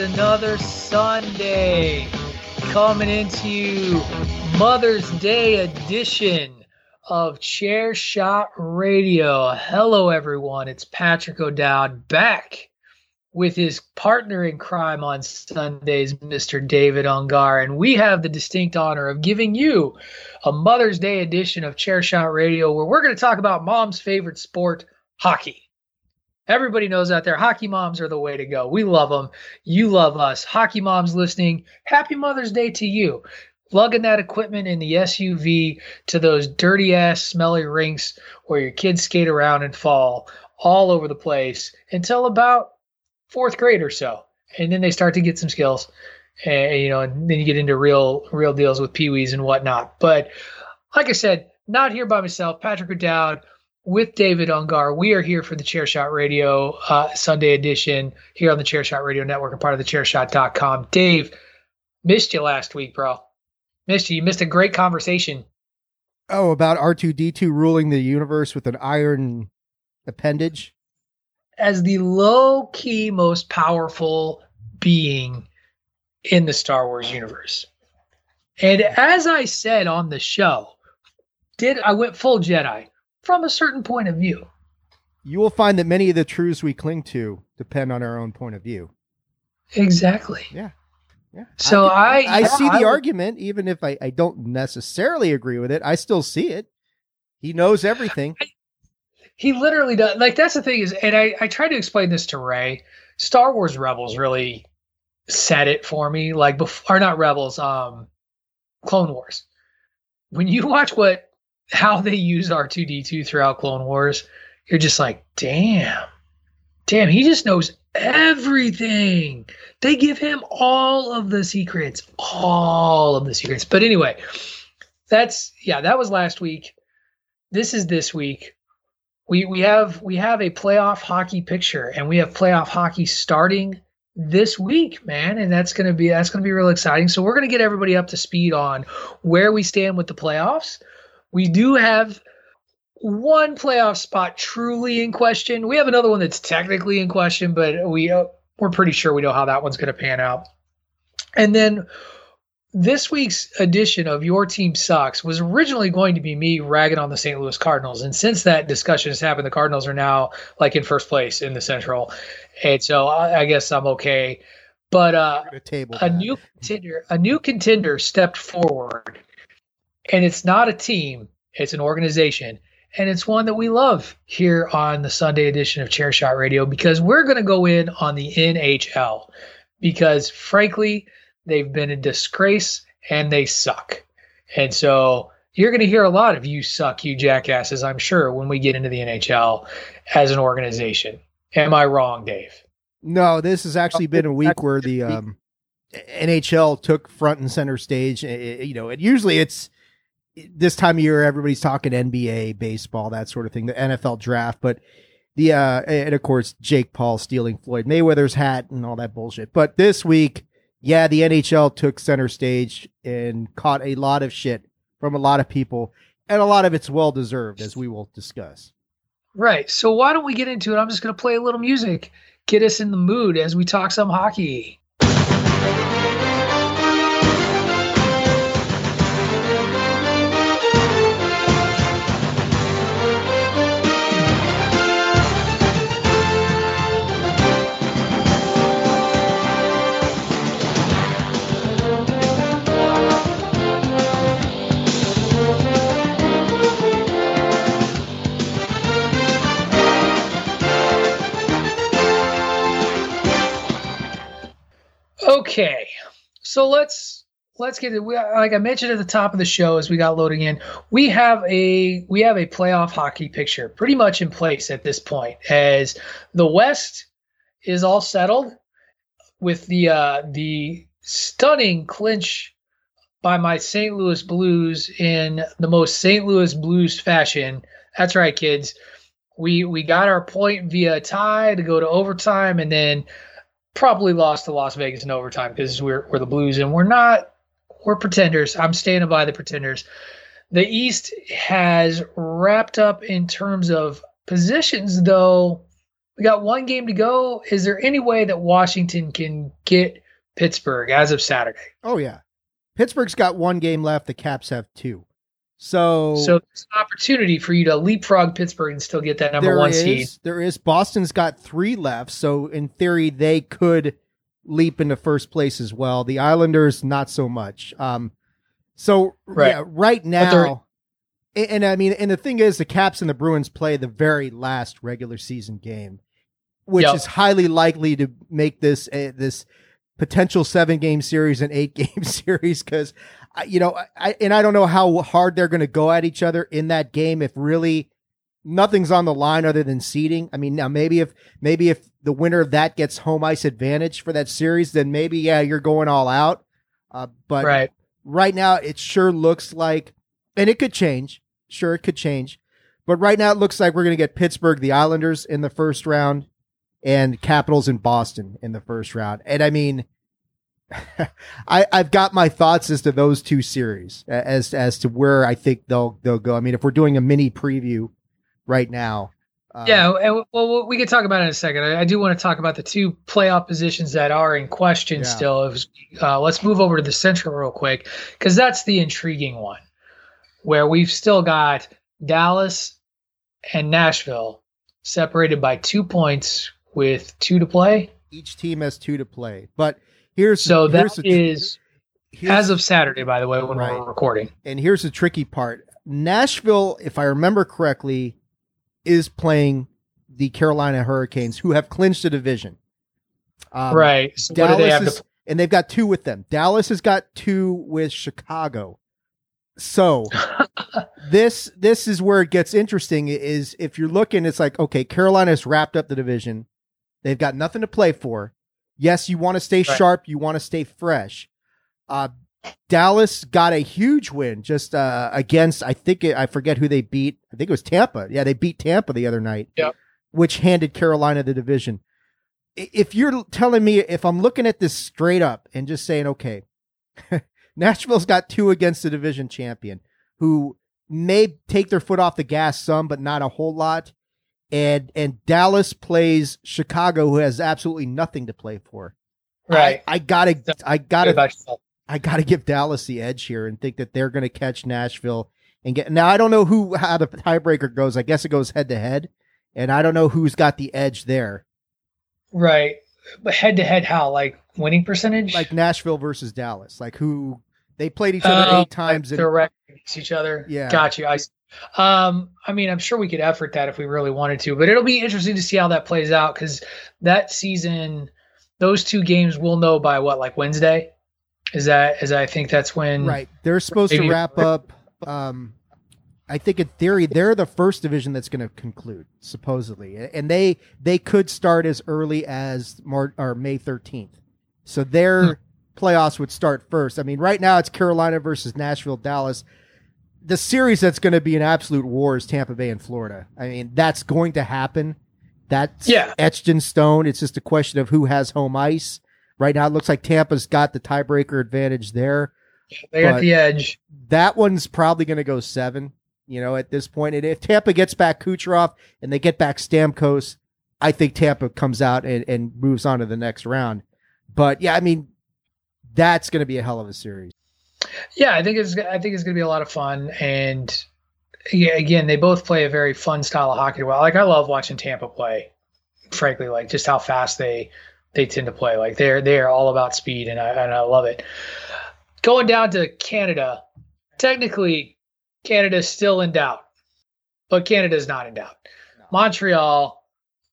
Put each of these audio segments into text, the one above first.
another Sunday coming into Mother's Day edition of Chair Shot Radio. Hello, everyone. It's Patrick O'Dowd back with his partner in crime on Sundays, Mr. David Ungar. And we have the distinct honor of giving you a Mother's Day edition of Chair Shot Radio where we're going to talk about mom's favorite sport, hockey. Everybody knows out there, hockey moms are the way to go. We love them. You love us. Hockey moms listening, happy Mother's Day to you. Lugging that equipment in the SUV to those dirty ass, smelly rinks where your kids skate around and fall all over the place until about fourth grade or so. And then they start to get some skills. And, you know, and then you get into real, real deals with peewees and whatnot. But like I said, not here by myself. Patrick O'Dowd with David Ungar. We are here for the Chairshot Radio uh, Sunday edition here on the Chairshot Radio Network and part of the Chairshot.com. Dave, missed you last week, bro. Missed you. You missed a great conversation. Oh, about R2D2 ruling the universe with an iron appendage? As the low key most powerful being in the Star Wars universe. And as I said on the show, did I went full Jedi from a certain point of view. You will find that many of the truths we cling to depend on our own point of view. Exactly. Yeah. Yeah. So I I, yeah, see the I argument, even if I, I don't necessarily agree with it. I still see it. He knows everything. He literally does. Like that's the thing is, and I I tried to explain this to Ray. Star Wars Rebels really said it for me. Like before, or not Rebels, um, Clone Wars. When you watch what how they used R two D two throughout Clone Wars, you're just like, damn, damn, he just knows everything. They give him all of the secrets, all of the secrets. But anyway, that's yeah, that was last week. This is this week we we have we have a playoff hockey picture and we have playoff hockey starting this week man and that's going to be that's going to be real exciting so we're going to get everybody up to speed on where we stand with the playoffs we do have one playoff spot truly in question we have another one that's technically in question but we uh, we're pretty sure we know how that one's going to pan out and then this week's edition of Your Team Sucks was originally going to be me ragging on the St. Louis Cardinals. And since that discussion has happened, the Cardinals are now like in first place in the Central. And so I, I guess I'm okay. But uh, A table. a new contender, a new contender stepped forward. And it's not a team, it's an organization. And it's one that we love here on the Sunday edition of Chair Shot Radio because we're going to go in on the NHL. Because frankly, they've been a disgrace and they suck. And so you're going to hear a lot of you suck, you jackasses, I'm sure, when we get into the NHL as an organization. Am I wrong, Dave? No, this has actually been a week where the um, NHL took front and center stage. Eh, eh, You know, and usually it's this time of year everybody's talking NBA, baseball, that sort of thing, the NFL draft, but the uh and of course Jake Paul stealing Floyd Mayweather's hat and all that bullshit. But this week, yeah, the NHL took center stage and caught a lot of shit from a lot of people, and a lot of it's well deserved, as we will discuss. Right. So why don't we get into it? I'm just going to play a little music, get us in the mood as we talk some hockey. Okay, so let's let's get it. We, like I mentioned at the top of the show as we got loading in, we have a we have a playoff hockey picture pretty much in place at this point. As the West is all settled, with the uh, the stunning clinch by my St. Louis Blues in the most St. Louis Blues fashion. That's right, kids. We we got our point via tie to go to overtime, and then probably lost to Las Vegas in overtime because we're we're the Blues and we're not we're pretenders. I'm standing by the pretenders. The East has wrapped up in terms of positions, though. We got one game to go. Is there any way that Washington can get Pittsburgh as of Saturday? Oh yeah, Pittsburgh's got one game left. The Caps have two. So, so there's an opportunity for you to leapfrog Pittsburgh and still get that number one is, seed. There is. Boston's got three left, so in theory they could leap into first place as well. The Islanders not so much. Um, so right, yeah, right now, and, and I mean, and the thing is, the Caps and the Bruins play the very last regular season game, which yep. is highly likely to make this uh, this potential seven game series an eight game series because you know I and I don't know how hard they're going to go at each other in that game if really nothing's on the line other than seeding. I mean now maybe if maybe if the winner of that gets home ice advantage for that series then maybe yeah you're going all out. Uh, but right. right now it sure looks like and it could change. Sure it could change. But right now it looks like we're going to get Pittsburgh the Islanders in the first round and Capitals in Boston in the first round. And I mean, I, I've got my thoughts as to those two series, as as to where I think they'll they'll go. I mean, if we're doing a mini preview right now, um, yeah, well, we can talk about it in a second. I, I, do want to talk about the two playoff positions that are in question yeah. still. Uh, let's move over to the Central real quick because that's the intriguing one, where we've still got Dallas and Nashville separated by two points with two to play. Each team has two to play, but here's so here's that is as of Saturday, by the way, when right. we're recording. And here's the tricky part: Nashville, if I remember correctly, is playing the Carolina Hurricanes, who have clinched the division. Um, right. So Dallas is, to... and they've got two with them. Dallas has got two with Chicago. So this this is where it gets interesting. Is if you're looking, it's like okay, Carolina's wrapped up the division. They've got nothing to play for. Yes, you want to stay right. sharp. You want to stay fresh. Uh, Dallas got a huge win just uh, against. I think it, I forget who they beat. I think it was Tampa. Yeah, they beat Tampa the other night. Yep. Which handed Carolina the division. If you're telling me, if I'm looking at this straight up and just saying, okay, Nashville's got two against the division champion, who may take their foot off the gas some, but not a whole lot and and Dallas plays Chicago, who has absolutely nothing to play for. Right. I, I gotta, I gotta, I gotta give Dallas the edge here and think that they're going to catch Nashville and get. Now I don't know who how the tiebreaker goes. I guess it goes head to head, and I don't know who's got the edge there. Right, but head to head, how like winning percentage? Like Nashville versus Dallas, like who they played each other uh, eight times. Direct against each other. Yeah, got you. I um, I mean, I'm sure we could effort that if we really wanted to, but it'll be interesting to see how that plays out because that season, those two games we'll know by what, like Wednesday? Is that is I think that's when right they're supposed to wrap up. Um, I think in theory they're the first division that's going to conclude supposedly, and they they could start as early as March or May 13th, so their hmm. playoffs would start first. I mean, right now it's Carolina versus Nashville, Dallas the series that's going to be an absolute war is Tampa Bay and Florida. I mean, that's going to happen. That's yeah. etched in stone. It's just a question of who has home ice. Right now, it looks like Tampa's got the tiebreaker advantage there. They got the edge. That one's probably going to go seven. You know, at this point, and if Tampa gets back Kucherov and they get back Stamkos, I think Tampa comes out and, and moves on to the next round. But yeah, I mean, that's going to be a hell of a series. Yeah, I think it's I think it's going to be a lot of fun, and yeah, again, they both play a very fun style of hockey. Well, like I love watching Tampa play. Frankly, like just how fast they they tend to play. Like they're they're all about speed, and I and I love it. Going down to Canada, technically, Canada's still in doubt, but Canada's not in doubt. No. Montreal,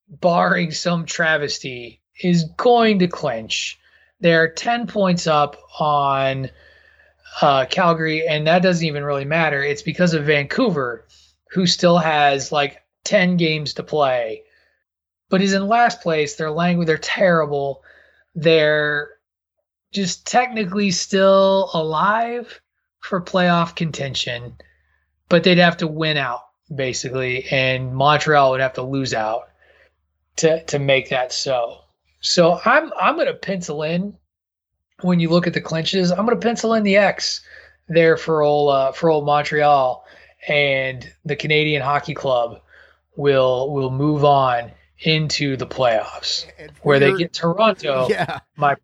barring some travesty, is going to clinch. They're ten points up on uh, Calgary, and that doesn't even really matter. It's because of Vancouver, who still has like 10 games to play, but is in last place. They're languid. They're terrible. they're just technically still alive for playoff contention, but they'd have to win out basically, and Montreal would have to lose out to to make that so. So I'm I'm going to pencil in when you look at the clinches. I'm going to pencil in the X there for old uh, for old Montreal, and the Canadian Hockey Club will will move on into the playoffs where they get Toronto. Yeah. My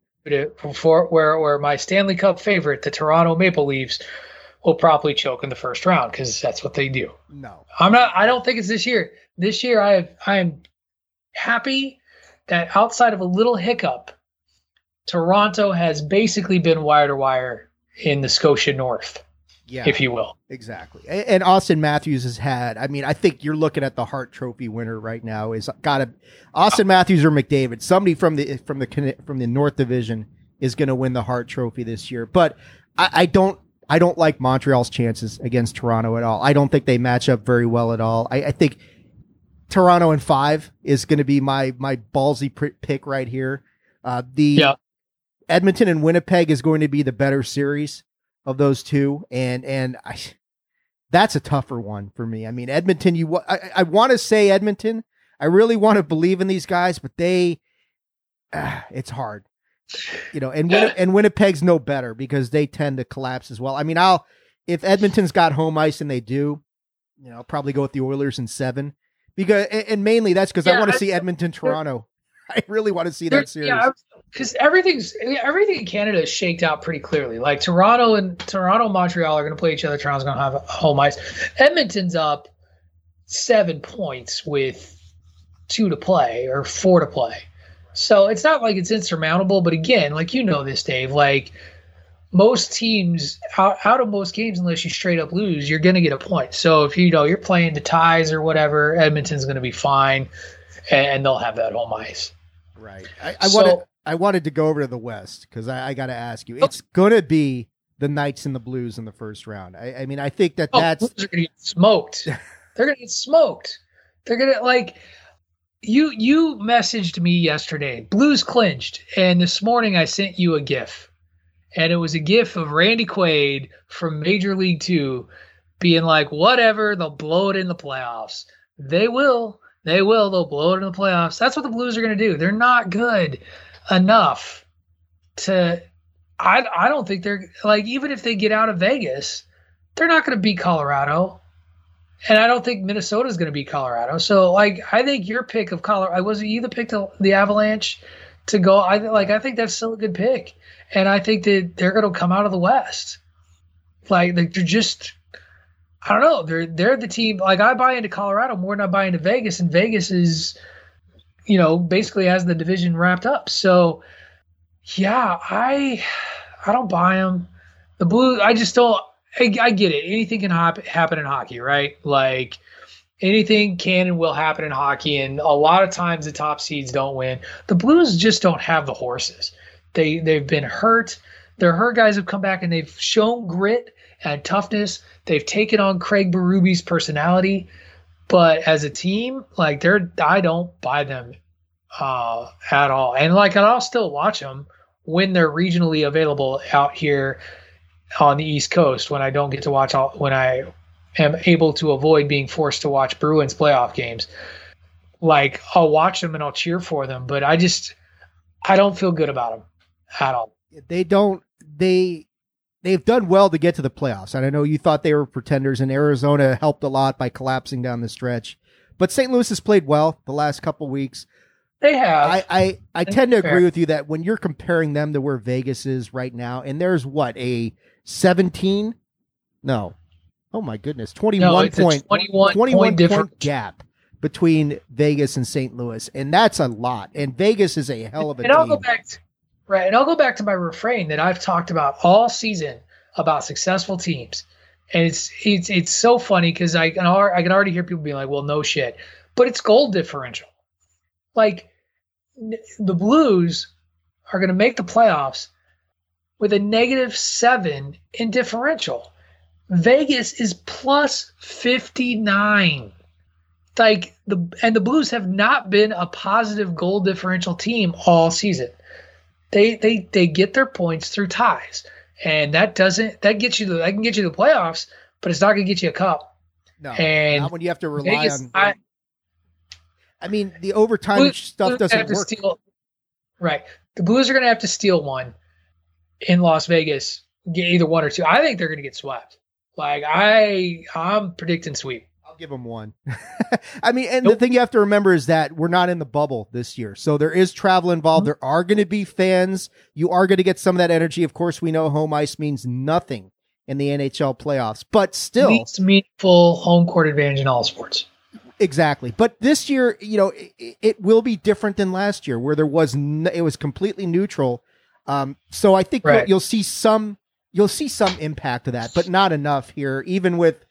for where where my Stanley Cup favorite, the Toronto Maple Leafs, will probably choke in the first round because that's what they do. No. I'm not. I don't think it's this year. This year, I I am happy that outside of a little hiccup, Toronto has basically been wire to wire in the Scotia North, Yeah. if you will. Exactly. And Auston Matthews has had, I mean, I think you're looking at the Hart Trophy winner right now is got to Auston Matthews or McDavid. Somebody from the from the from the North Division is going to win the Hart Trophy this year. But I, I don't I don't like Montreal's chances against Toronto at all. I don't think they match up very well at all. I, I think Toronto in five is going to be my my ballsy pr- pick right here. Uh, the Yeah. Edmonton and Winnipeg is going to be the better series of those two, and and I that's a tougher one for me. I mean, Edmonton. You, I, I want to say Edmonton. I really want to believe in these guys, but they, ah, it's hard, you know. And Win- and Winnipeg's no better because they tend to collapse as well. I mean, I'll if Edmonton's got home ice and they do, you know, I'll probably go with the Oilers in seven because and, and mainly that's because I want to see Edmonton Toronto. I really want to see that series. Yeah, because everything's everything in Canada is shaked out pretty clearly. Like Toronto and Toronto, and Montreal are going to play each other. Toronto's going to have home ice. Edmonton's up seven points with two to play or four to play. So it's not like it's insurmountable. But again, like you know this, Dave. Like most teams out, out of most games, unless you straight up lose, you're going to get a point. So if you know you're playing the ties or whatever, Edmonton's going to be fine, and, and they'll have that home ice. Right. I, I So- wanted I wanted to go over to the West because I, I got to ask you. Oh. It's gonna be the Knights and the Blues in the first round. I, I mean, I think that Oh, that's are gonna get smoked. They're gonna get smoked. They're gonna like you. You messaged me yesterday. Blues clinched, and this morning I sent you a GIF, and it was a GIF of Randy Quaid from Major League Two, being like, "Whatever, they'll blow it in the playoffs. They will. They will. They'll blow it in the playoffs. That's what the Blues are gonna do. They're not good enough to." I, I don't think they're like even if they get out of Vegas, they're not going to beat Colorado. And I don't think Minnesota is going to beat Colorado. So, like, I think your pick of Colorado I was it you the pick to the Avalanche to go? I like. I think that's still a good pick, and I think that they're going to come out of the West. Like, like they're just. I don't know. They're they're the team. Like I buy into Colorado more than I buy into Vegas, and Vegas is, you know, basically has the division wrapped up. So, yeah, I I don't buy them. The Blues, I just don't. I, I get it. Anything can hop, happen in hockey, right? Like anything can and will happen in hockey, and a lot of times the top seeds don't win. The Blues just don't have the horses. They they've been hurt. Their hurt guys have come back and they've shown grit and toughness. They've taken on Craig Berube's personality, but as a team, like they're I don't buy them uh, at all. And like I'll still watch them when they're regionally available out here on the East Coast when I don't get to watch all when I am able to avoid being forced to watch Bruins playoff games. Like I'll watch them and I'll cheer for them, but I just I don't feel good about them at all. they don't they they've done well to get to the playoffs. And I know you thought they were pretenders, and Arizona helped a lot by collapsing down the stretch. But St. Louis has played well the last couple weeks. They have I, I, I tend to agree with you that when you're comparing them to where Vegas is right now, and there's what a 17, no, oh my goodness, 21 no, point, a 21, 21 point point difference. gap between Vegas and St. Louis, and that's a lot. And Vegas is a hell of a and I'll go team. back to, right, and I'll go back to my refrain that I've talked about all season about successful teams, and it's it's it's so funny because I can I can already hear people being like, "Well, no shit," but it's goal differential. Like the Blues are going to make the playoffs with a negative seven in differential. Vegas is plus fifty nine like the and the Blues have not been a positive goal differential team all season. They they they get their points through ties, and that doesn't that gets you the that can get you the playoffs, but it's not going to get you a cup. No, And not when you have to rely Vegas, on. I, I mean, the overtime Blues- stuff Blues doesn't have to work. steal- right, the Blues are going to have to steal one in Las Vegas, get either one or two. I think they're going to get swept. Like I, I'm predicting sweep. I'll give them one. I mean, and the thing you have to remember is that we're not in the bubble this year. So there is travel involved. Mm-hmm. There are going to be fans. You are going to get some of that energy. Of course, we know home ice means nothing in the NHL playoffs, but still, Least meaningful home court advantage in all sports. exactly. But this year, you know, it, it will be different than last year where there was, n- it was completely neutral. Um, so I think Right. you'll, you'll see some, you'll see some impact of that, but not enough here, even with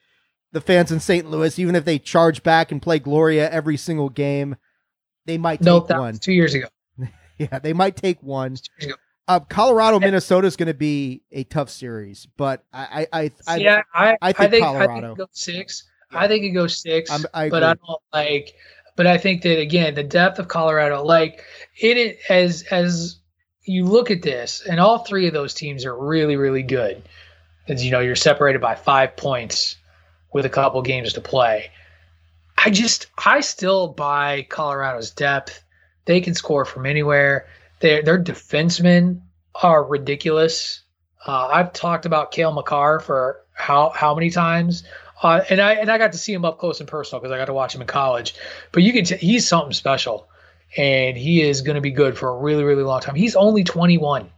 the fans in St. Louis, even if they charge back and play Gloria every single game, they might take Nope, that one. two years ago. Yeah, they might take one. Two years ago. Uh, Colorado, Minnesota is going to be a tough series, but I, I, I, I yeah, I, I I think think, I think Colorado. it goes six. I think it goes 6 I'm- but I don't like. But I think that again, the depth of Colorado, like it, it as as you look at this, and all three of those teams are really really good. As you know, you're separated by five points with a couple games to play. I just, I still buy Colorado's depth. They can score from anywhere. Their their defensemen are ridiculous. Uh, I've talked about Cale Makar for how how many times, uh, and I and I got to see him up close and personal because I got to watch him in college. But you can t- he's something special, and he is going to be good for a really really long time. He's only 21,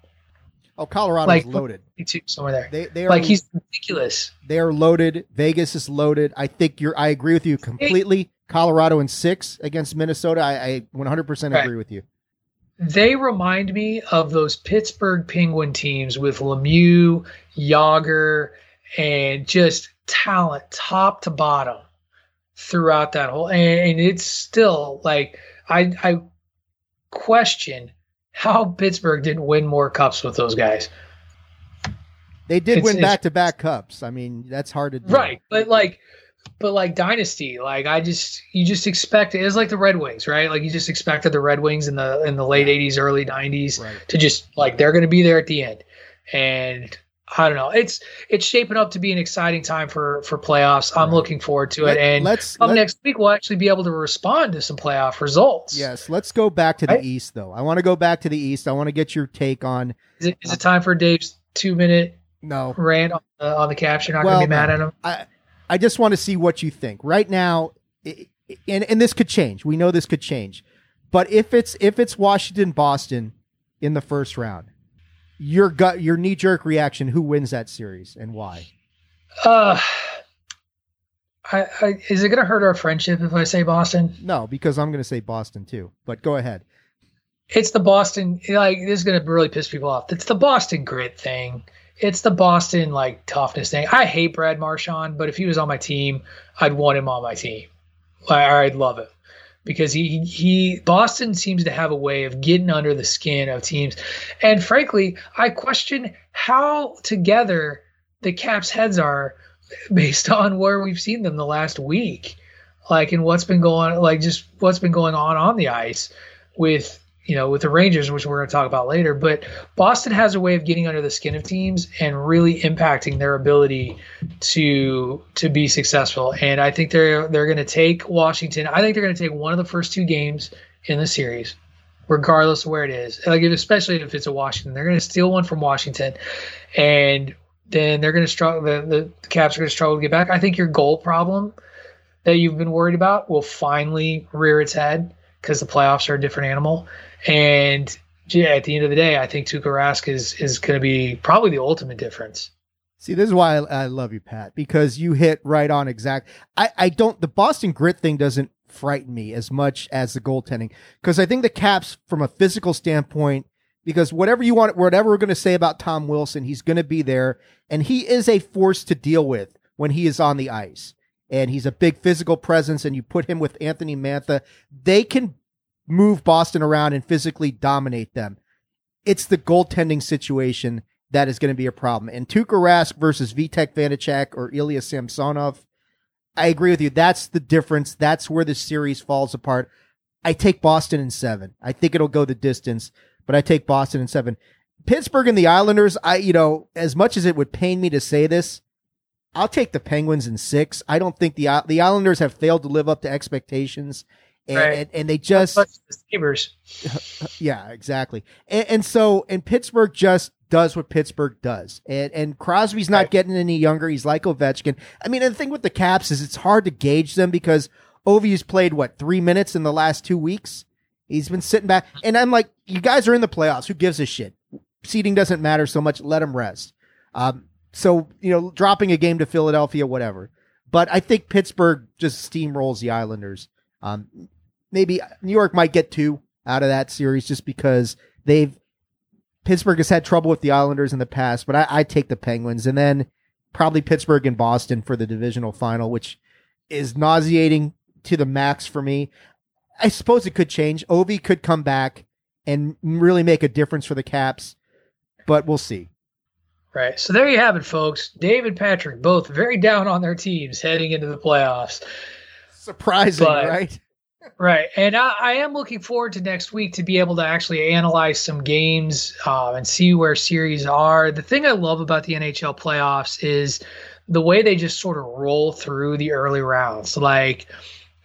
oh, Colorado's like- loaded. somewhere there. They, they are like he's ridiculous. they are loaded. Vegas is loaded. I think you're. I agree with you completely. Colorado in six against Minnesota. I, I 100% Right. agree with you. They remind me of those Pittsburgh Penguin teams with Lemieux, Jagr, and just talent top to bottom throughout that whole. And, and it's still like I I question how Pittsburgh didn't win more cups with those guys. They did It's- win back to back cups. I mean, that's hard to do. Right, but like, but like dynasty, like I just you just expect it. It's like the Red Wings, right? Like you just expected the Red Wings in the in the late '80s, early '90s Right. to just like they're going to be there at the end, and I don't know. It's it's shaping up to be an exciting time for for playoffs. I'm Right. looking forward to Let- it, and let's come let- next week we'll actually be able to respond to some playoff results. Yes, let's go back to the Right? East though. I want to go back to the East. I want to get your take on Is it, is it time for Dave's two minute no. rant on the, on the caps? You're not Well, going to be mad at him. I I just want to see what you think. Right now i- i- and and this could change. We know this could change. But if it's if it's Washington Boston in the first round, your gut your knee jerk reaction, who wins that series and why? Uh, I, I is it going to hurt our friendship if I say Boston? No, because I'm going to say Boston too. But go ahead. It's the Boston. Like this is going to really piss people off. It's the Boston grit thing. It's the Boston like toughness thing. I hate Brad Marchand, but if he was on my team, I'd want him on my team. Like, I'd love him because he he Boston seems to have a way of getting under the skin of teams, and frankly, I question how together the Caps' heads are based on where we've seen them the last week, like and what's been going like just what's been going on on the ice with you know with the Rangers, which we're going to talk about later. But Boston has a way of getting under the skin of teams and really impacting their ability to to be successful. And I think they're they're going to take Washington. I think they're going to take one of the first two games in the series, regardless of where it is. Like especially if it's a Washington, they're going to steal one from Washington, and then they're going to struggle. The, the, the Caps are going to struggle to get back. I think your goal problem that you've been worried about will finally rear its head because the playoffs are a different animal. And yeah, at the end of the day, I think Tuukka Rask is is going to be probably the ultimate difference. See, this is why I, I love you, Pat, because you hit right on exact. I, I don't, the Boston grit thing doesn't frighten me as much as the goaltending, because I think the Caps, from a physical standpoint, because whatever you want, whatever we're going to say about Tom Wilson, he's going to be there, and he is a force to deal with when he is on the ice. And he's a big physical presence, and you put him with Anthony Mantha, they can move Boston around and physically dominate them. It's the goaltending situation that is going to be a problem. And Tuukka Rask versus Vitek Vanecek or Ilya Samsonov, I agree with you. That's the difference. That's where the series falls apart. I take Boston in seven. I think it'll go the distance. but I take Boston in seven. Pittsburgh and the Islanders, I, you know, as much as it would pain me to say this, I'll take the Penguins in six. I don't think the the Islanders have failed to live up to expectations, and Right. and, and they just the yeah, exactly. And, and so, and Pittsburgh just does what Pittsburgh does. And and Crosby's not Right. getting any younger. He's like Ovechkin. I mean, and the thing with the Caps is it's hard to gauge them because Ovi's played what three minutes in the last two weeks. He's been sitting back, and I'm like, you guys are in the playoffs. Who gives a shit? Seating doesn't matter so much. Let him rest. Um, so you know, dropping a game to Philadelphia, whatever. But I think Pittsburgh just steamrolls the Islanders. Um, maybe New York might get two out of that series just because they've Pittsburgh has had trouble with the Islanders in the past, but I, I take the Penguins and then probably Pittsburgh and Boston for the divisional final, which is nauseating to the max for me. I suppose it could change. Ovi could come back and really make a difference for the Caps, but we'll see. Right. So there you have it, folks. Dave and Patrick both very down on their teams heading into the playoffs. Surprising, But- right? Right. And I, I am looking forward to next week to be able to actually analyze some games uh, and see where series are. The thing I love about the NHL playoffs is the way they just sort of roll through the early rounds. Like,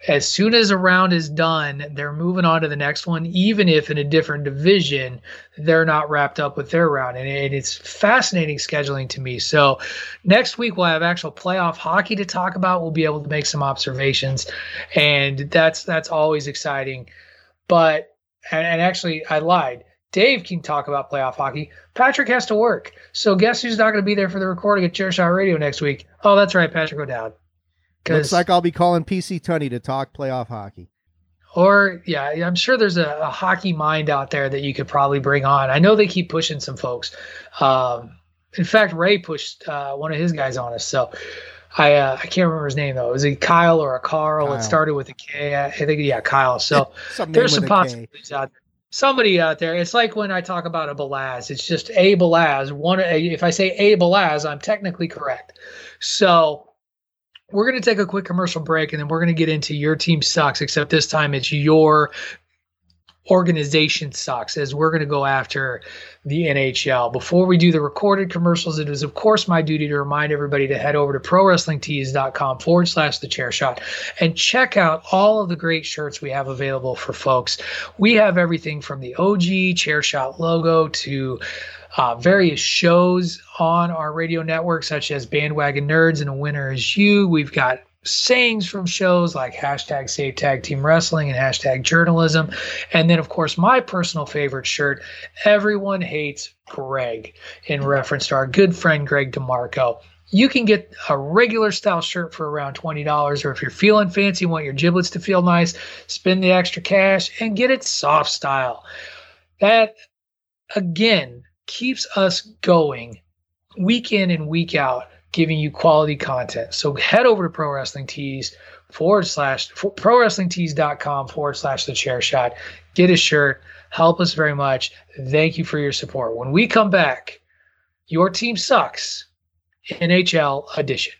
as soon as a round is done, they're moving on to the next one, even if in a different division, they're not wrapped up with their round. And it, it's fascinating scheduling to me. So, next week, we'll have actual playoff hockey to talk about. We'll be able to make some observations and that's that's always exciting. But and, and actually, I lied. Dave can talk about playoff hockey. Patrick has to work. So guess who's not going to be there for the recording at Chairshot Radio next week? Oh, that's right, Patrick O'Dowd. Looks like I'll be calling PC Tunney to talk playoff hockey. or yeah, I'm sure there's a, a hockey mind out there that you could probably bring on. I know they keep pushing some folks. Um, in fact, Ray pushed uh, one of his guys on us. So I uh, I can't remember his name though. Was it Kyle or a Carl? Kyle. It started with a K. I think yeah, Kyle. So. There's some with a K. possibilities out there. Somebody out there. It's like when I talk about a Belaz. It's just a Belaz. One. If I say a Belaz, I'm technically correct. So we're going to take a quick commercial break, and then we're going to get into your team sucks. Except this time, it's your organization sucks as we're going to go after the NHL. Before we do the recorded commercials, it is of course my duty to remind everybody to head over to prowrestlingtees.com forward slash the chair shot and check out all of the great shirts we have available for folks. We have everything from the OG chair shot logo to uh, various shows on our radio network, such as Bandwagon Nerds and A Winner Is You. We've got sayings from shows like hashtag Save Tag Team Wrestling and hashtag Journalism. And then, of course, my personal favorite shirt, Everyone Hates Greg, in reference to our good friend Greg DeMarco. You can get a regular style shirt for around $20, or if you're feeling fancy, want your giblets to feel nice, spend the extra cash and get it soft style. That, again, keeps us going week in and week out, giving you quality content. So head over to Pro Wrestling Tees forward slash pro wrestling prowrestlingtees.com forward slash the chair shot. Get a shirt. Help us very much. Thank you for your support. When we come back, your team sucks. NHL edition.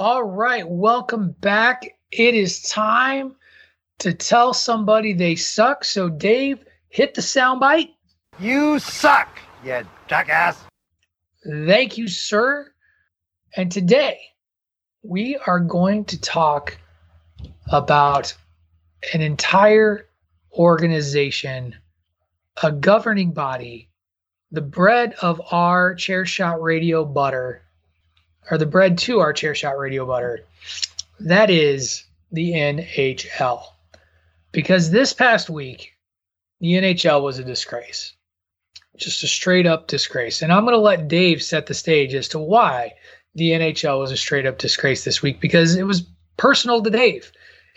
All right, welcome back. It is time to tell somebody they suck. So, Dave, hit the soundbite. You suck, you jackass. Thank you, sir. And today we are going to talk about an entire organization, a governing body, the bread of our chair shot radio butter, or the bread to our chair shot radio butter. That is the NHL. Because this past week, the NHL was a disgrace. Just a straight up disgrace. And I'm going to let Dave set the stage as to why the NHL was a straight up disgrace this week because it was personal to Dave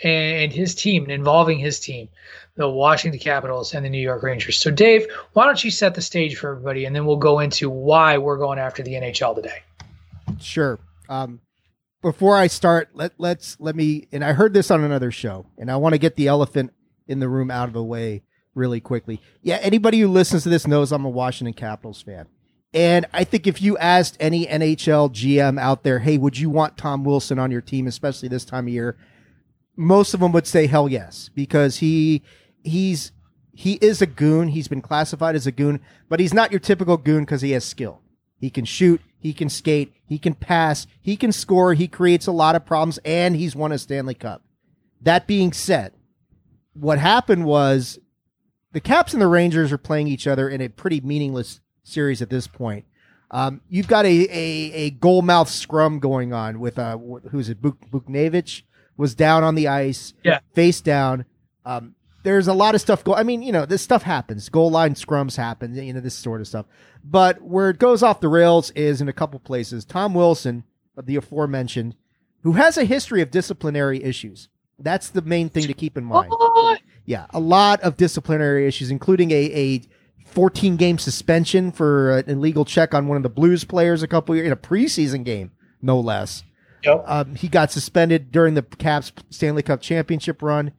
and his team and involving his team, the Washington Capitals and the New York Rangers. So, Dave, why don't you set the stage for everybody and then we'll go into why we're going after the NHL today. Sure. Um, before I start, let let's let me. And I heard this on another show, and I want to get the elephant in the room out of the way really quickly. Yeah, anybody who listens to this knows I'm a Washington Capitals fan. And I think if you asked any NHL GM out there, hey, would you want Tom Wilson on your team, especially this time of year? Most of them would say hell yes, because he he's he is a goon. He's been classified as a goon, but he's not your typical goon because he has skill. He can shoot, he can skate, he can pass, he can score, he creates a lot of problems, and he's won a Stanley Cup. That being said, what happened was the Caps and the Rangers are playing each other in a pretty meaningless series at this point. Um, you've got a, a, a goal mouth scrum going on with uh, who's it? Buk- Buchnevich was down on the ice, Yeah. face down. Um, there's a lot of stuff go. I mean, you know, this stuff happens. Goal line scrums happen. You know, this sort of stuff. But where it goes off the rails is in a couple places. Tom Wilson, the aforementioned, who has a history of disciplinary issues. That's the main thing to keep in mind. Yeah, a lot of disciplinary issues, including a, a 14 game suspension for an illegal check on one of the Blues players a couple years in a preseason game, no less. Yep. Um, he got suspended during the Caps Stanley Cup championship run.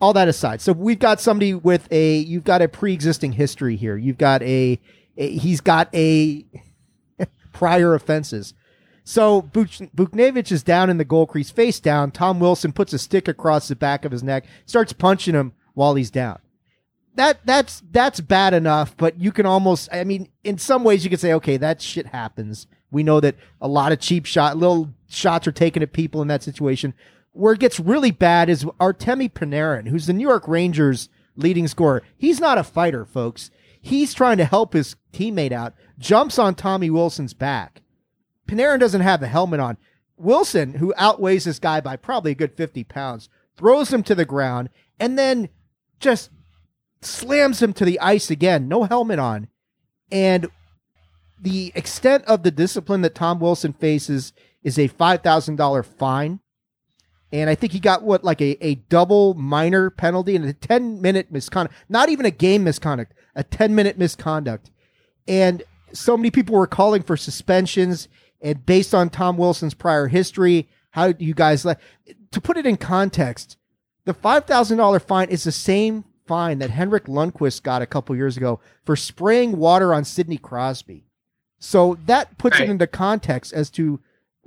All that aside, so we've got somebody with a you've got a pre-existing history here. You've got a, a he's got a prior offenses. So Buch- Buchnevich is down in the goal crease, face down. Tom Wilson puts a stick across the back of his neck, starts punching him while he's down. That that's that's bad enough, but you can almost I mean, in some ways you could say, okay, that shit happens. We know that a lot of cheap shot little shots are taken at people in that situation. Where it gets really bad is Artemi Panarin, who's the New York Rangers leading scorer. He's not a fighter, folks. He's trying to help his teammate out, jumps on Tommy Wilson's back. Panarin doesn't have a helmet on. Wilson, who outweighs this guy by probably a good 50 pounds, throws him to the ground and then just slams him to the ice again, no helmet on. And the extent of the discipline that Tom Wilson faces is a $5,000 fine. And I think he got what, like a, a double minor penalty and a 10 minute misconduct, not even a game misconduct, a 10 minute misconduct. And so many people were calling for suspensions. And based on Tom Wilson's prior history, how do you guys like to put it in context, the $5,000 fine is the same fine that Henrik Lundqvist got a couple years ago for spraying water on Sidney Crosby. So that puts Right. it into context as to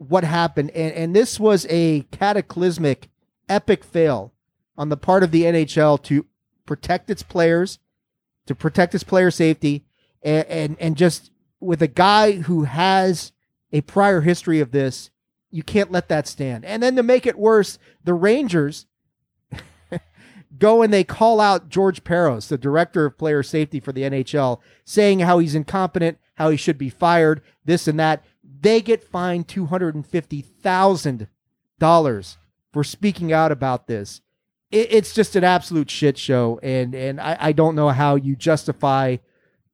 what happened. And, and this was a cataclysmic, epic fail on the part of the NHL to protect its players, to protect its player safety, and, and, and just with a guy who has a prior history of this, you can't let that stand. And then to make it worse, the Rangers go and they call out George Parros, the director of player safety for the NHL, saying how he's incompetent, how he should be fired, this and that. They get fined two hundred and fifty thousand dollars for speaking out about this. It, it's just an absolute shit show, and and I, I don't know how you justify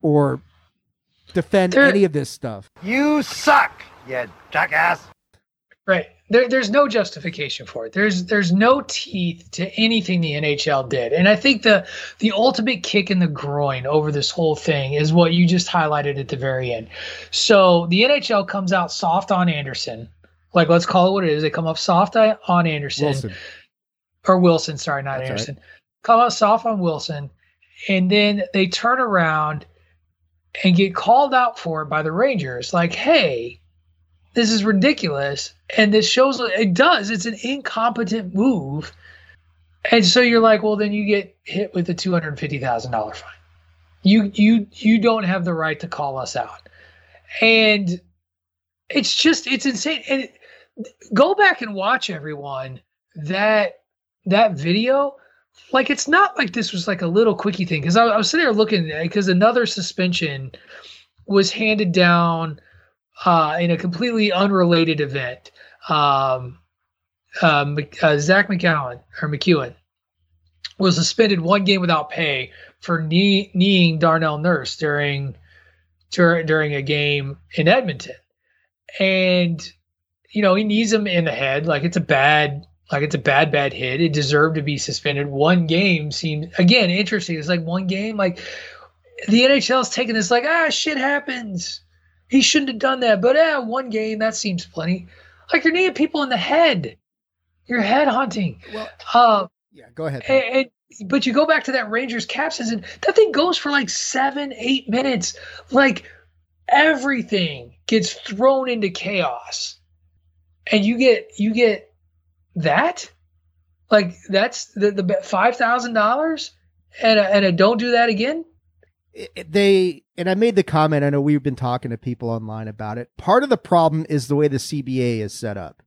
or defend There- any of this stuff. You suck, you jackass. Right. There, there's no justification for it. There's there's no teeth to anything the NHL did, and I think the the ultimate kick in the groin over this whole thing is what you just highlighted at the very end. So the NHL comes out soft on Anderson, like let's call it what it is. They come up soft on Anderson Wilson. or Wilson. Sorry, not That's Anderson. Come out soft on Wilson, and then they turn around and get called out for it by the Rangers. Like, hey, this is ridiculous, and this shows it does. It's an incompetent move. And so you're like, well, then you get hit with a two hundred fifty thousand dollar fine. You you you don't have the right to call us out, and it's just it's insane. And go back and watch everyone that that video. Like it's not like this was like a little quickie thing because I, I was sitting there looking because another suspension was handed down uh, in a completely unrelated event. Um, uh, uh, Zach McCowan or McEwen was suspended one game without pay for knee, kneeing Darnell Nurse during dur- during a game in Edmonton, and you know he knees him in the head like it's a bad like it's a bad bad hit. It deserved to be suspended. One game seems again interesting. It's like one game like the NHL's taking this like ah shit happens. He shouldn't have done that, but yeah, one game that seems plenty. Like you're kneeing people in the head. You're head hunting. Well, uh, yeah, go ahead. and, and, but you go back to that Rangers Caps season. That thing goes for like seven, eight minutes. Like everything gets thrown into chaos, and you get you get that. Like that's the the five thousand dollars, and a, and a don't do that again. It- they and I made the comment. I know we've been talking to people online about it. Part of the problem is the way the CBA is set up,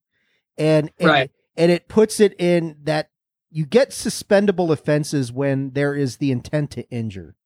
and and, Right. and it puts it in that you get suspendable offenses when there is the intent to injure,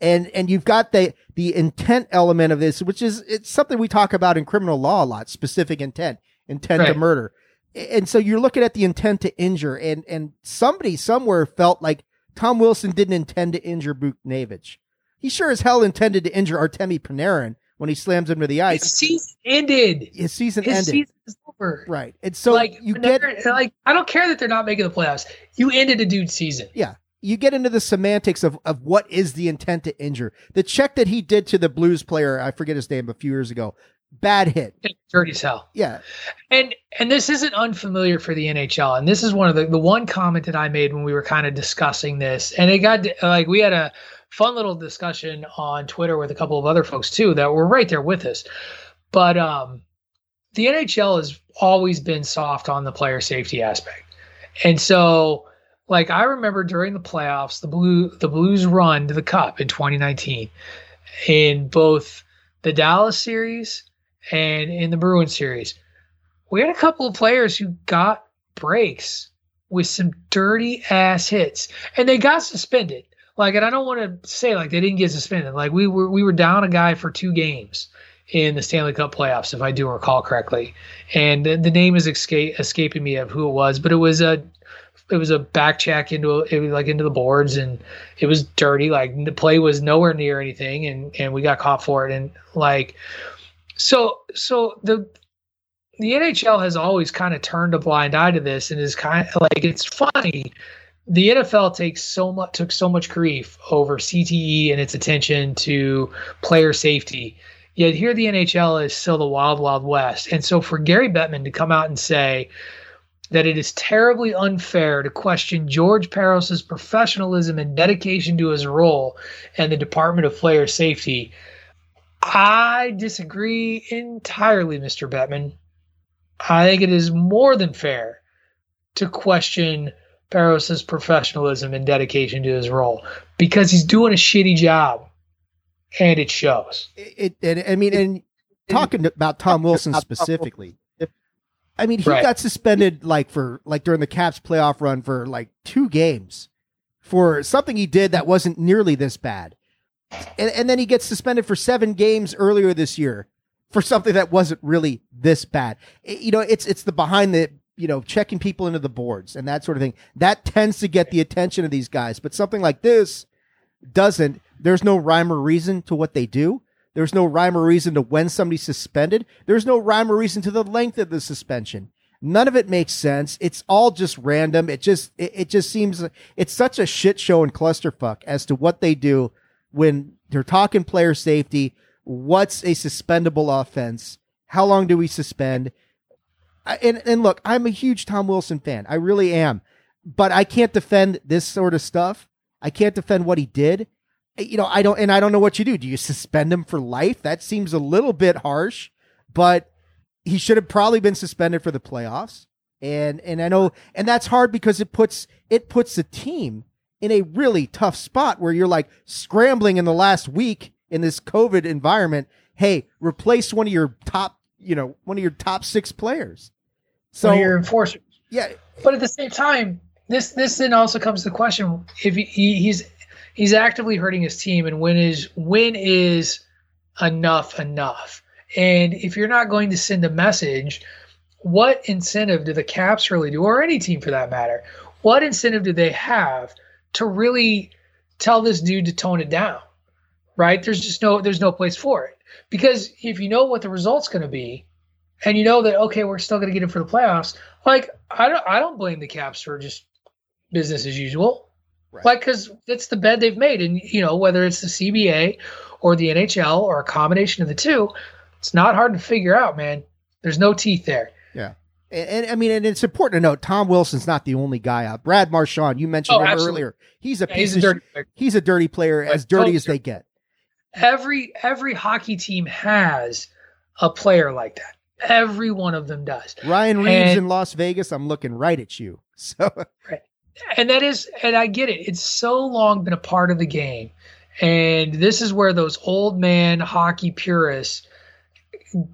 and and you've got the the intent element of this, which is it's something we talk about in criminal law a lot. Specific intent, intent to murder, and so you're looking at the intent to injure, and and somebody somewhere felt like Tom Wilson didn't intend to injure Buchnevich. He sure as hell intended to injure Artemi Panarin when he slams him to the His ice. season ended. His season His ended. season is over. Right. And so like you whenever- get like I don't care that they're not making the playoffs. You ended a dude's season. yeah, you get into the semantics of, of what is the intent to injure. The check that he did to the Blues player, I forget his name a few years ago. Bad hit. Dirty as hell. Yeah. And and this isn't unfamiliar for the NHL. And this is one of the the one comment that I made when we were kind of discussing this. And it got like we had a fun little discussion on Twitter with a couple of other folks too that were right there with us. But um the NHL has always been soft on the player safety aspect. And so like I remember during the playoffs, the blue the Blues run to the cup in 2019 in both the Dallas series and in the Bruins series we had a couple of players who got breaks with some dirty ass hits and they got suspended like and i don't want to say like they didn't get suspended. Like we were we were down a guy for two games in the stanley cup playoffs if i do recall correctly. And the, the name is escape, escaping me of who it was but it was a it was a back check into it was like into the boards and it was dirty. Like the play was nowhere near anything and and we got caught for it. And like so so the the NHL has always kind of turned a blind eye to this and is kind of like it's funny. The NFL takes so much took so much grief over CTE and its attention to player safety. Yet here the NHL is still the wild wild west. And so for Gary Bettman to come out and say that it is terribly unfair to question George Parros's professionalism and dedication to his role and the Department of Player Safety, I disagree entirely, Mr. Bettman. I think it is more than fair to question Parros's professionalism and dedication to his role because he's doing a shitty job, and it shows. It, it I mean, and talking about Tom Wilson specifically, I mean, he Right. got suspended like for like during the Caps playoff run for like two games for something he did that wasn't nearly this bad, and, and then he gets suspended for seven games earlier this year for something that wasn't really this bad. It- you know, it's it's the behind the you know checking people into the boards and that sort of thing that tends to get the attention of these guys, but something like this doesn't. There's no rhyme or reason to what they do. There's no rhyme or reason to when somebody's suspended. There's no rhyme or reason to the length of the suspension. None of it makes sense. It's all just random. It just it, it just seems it's such a shit show and clusterfuck as to what they do when they're talking player safety. What's a suspendable offense? How long do we suspend? And and look, I'm a huge Tom Wilson fan. I really am. But I can't defend this sort of stuff. I can't defend what he did you know, I don't, and I don't know what you do. Do you suspend him for life? That seems a little bit harsh, but he should have probably been suspended for the playoffs. And and I know and that's hard because it puts it puts the team in a really tough spot where you're like scrambling in the last week in this COVID environment. Hey, replace one of your top, you know, one of your top six players. So one of your enforcers. Yeah, but at the same time, this this then also comes to the question: if he, he's he's actively hurting his team, and when is when is enough enough? And if you're not going to send a message, what incentive do the Caps really do, or any team for that matter? What incentive do they have to really tell this dude to tone it down? Right? There's just no there's no place for it because if you know what the result's going to be, and you know that okay, we're still going to get in for the playoffs. Like I don't I don't blame the Caps for just business as usual. Right. Like because it's the bed they've made, and you know whether it's the CBA or the NHL or a combination of the two, it's not hard to figure out, man. There's no teeth there. Yeah. And, and, I mean, and it's important to note Tom Wilson's not the only guy out. Brad Marchand, you mentioned oh, him absolutely. earlier. He's a yeah, piece he's a dirty of player. he's a dirty player, as dirty totally as they get. Every every hockey team has a player like that. Every one of them does. Ryan Reaves And- in Las Vegas, I'm looking right at you. So right. and that is and i get it it's so long been a part of the game and this is where those old man hockey purists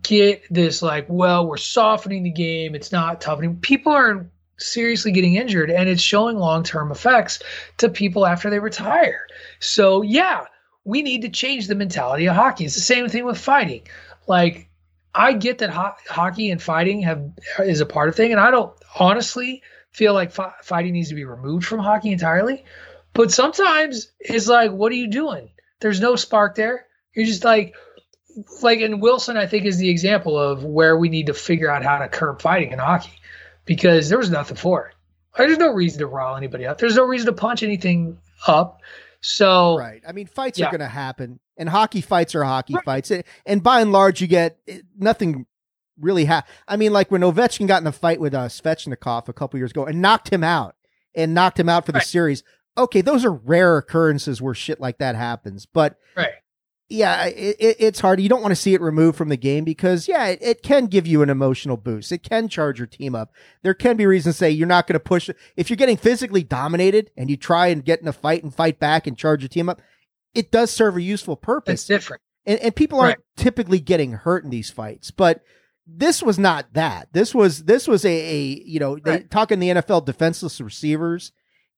get this like well we're softening the game it's not toughening people are seriously getting injured and it's showing long-term effects to people after they retire so yeah we need to change the mentality of hockey it's the same thing with fighting like i get that ho- hockey and fighting have is a part of thing and i don't honestly feel like fi- fighting needs to be removed from hockey entirely. But sometimes it's like, what are you doing? There's no spark there. You're just like, like, and Wilson, I think, is the example of where we need to figure out how to curb fighting in hockey because there was nothing for it. There's no reason to rile anybody up. There's no reason to punch anything up. So, right. I mean, fights Yeah. are going to happen, and hockey fights are hockey fights, and by and large, you get eh, nothing really. Ha- I mean, like when Ovechkin got in a fight with uh, Svechnikov a couple years ago and knocked him out, and knocked him out for the series. Okay, those are rare occurrences where shit like that happens, but right. Yeah, it, it, it's hard. You don't want to see it removed from the game because, yeah, it, it can give you an emotional boost. It can charge your team up. There can be reasons to say you're not going to push. If you're getting physically dominated and you try and get in a fight and fight back and charge your team up, it does serve a useful purpose. It's different. And, and people aren't typically getting hurt in these fights, but this was not that. This was this was a, a you know they talk in the NFL defenseless receivers,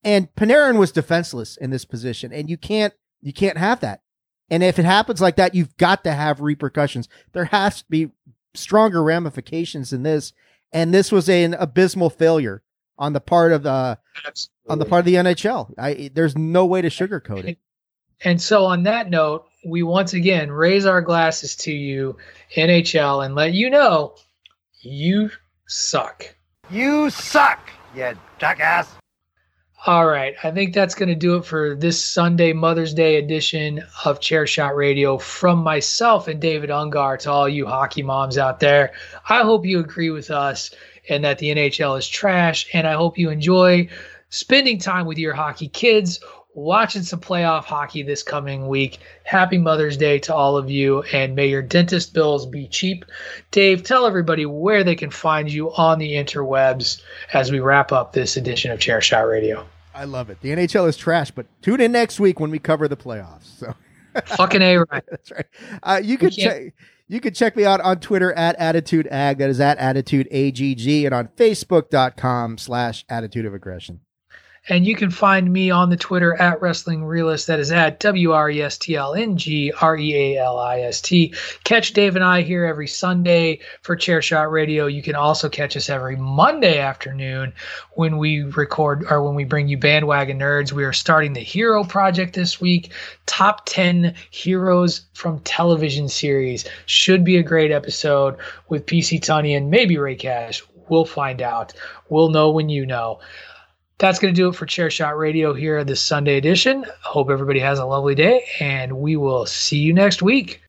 and Panarin was defenseless in this position, and you can't you can't have that. And if it happens like that, you've got to have repercussions. There has to be stronger ramifications than this, and this was an abysmal failure on the part of the on the part of the NHL. I there's no way to sugarcoat it. And so, on that note, we once again raise our glasses to you, NHL, and let you know you suck. You suck, you jackass. All right. I think that's going to do it for this Sunday Mother's Day edition of Chairshot Radio from myself and David Ungar to all you hockey moms out there. I hope you agree with us and that the NHL is trash. And I hope you enjoy spending time with your hockey kids, watching some playoff hockey this coming week. Happy Mother's Day to all of you. And may your dentist bills be cheap. Dave, tell everybody where they can find you on the interwebs as we wrap up this edition of Chairshot Radio. I love it. The NHL is trash, but tune in next week when we cover the playoffs. So Fucking A right. That's right. Uh, you could check you could check me out on Twitter at Attitude Ag. That is at Attitude AGG and on Facebook.com slash Attitude of Aggression. And you can find me on the Twitter at Wrestling Realist. That is at W R E S T L N G R E A L I S T. Catch Dave and I here every Sunday for Chairshot Radio. You can also catch us every Monday afternoon when we record or when we bring you Bandwagon Nerds. We are starting the Hero Project this week. Top 10 heroes from television series. Should be a great episode with PC Tunney and maybe Ray Cash. We'll find out. We'll know when you know. That's going to do it for Chairshot Radio here this Sunday edition. Hope everybody has a lovely day, and we will see you next week.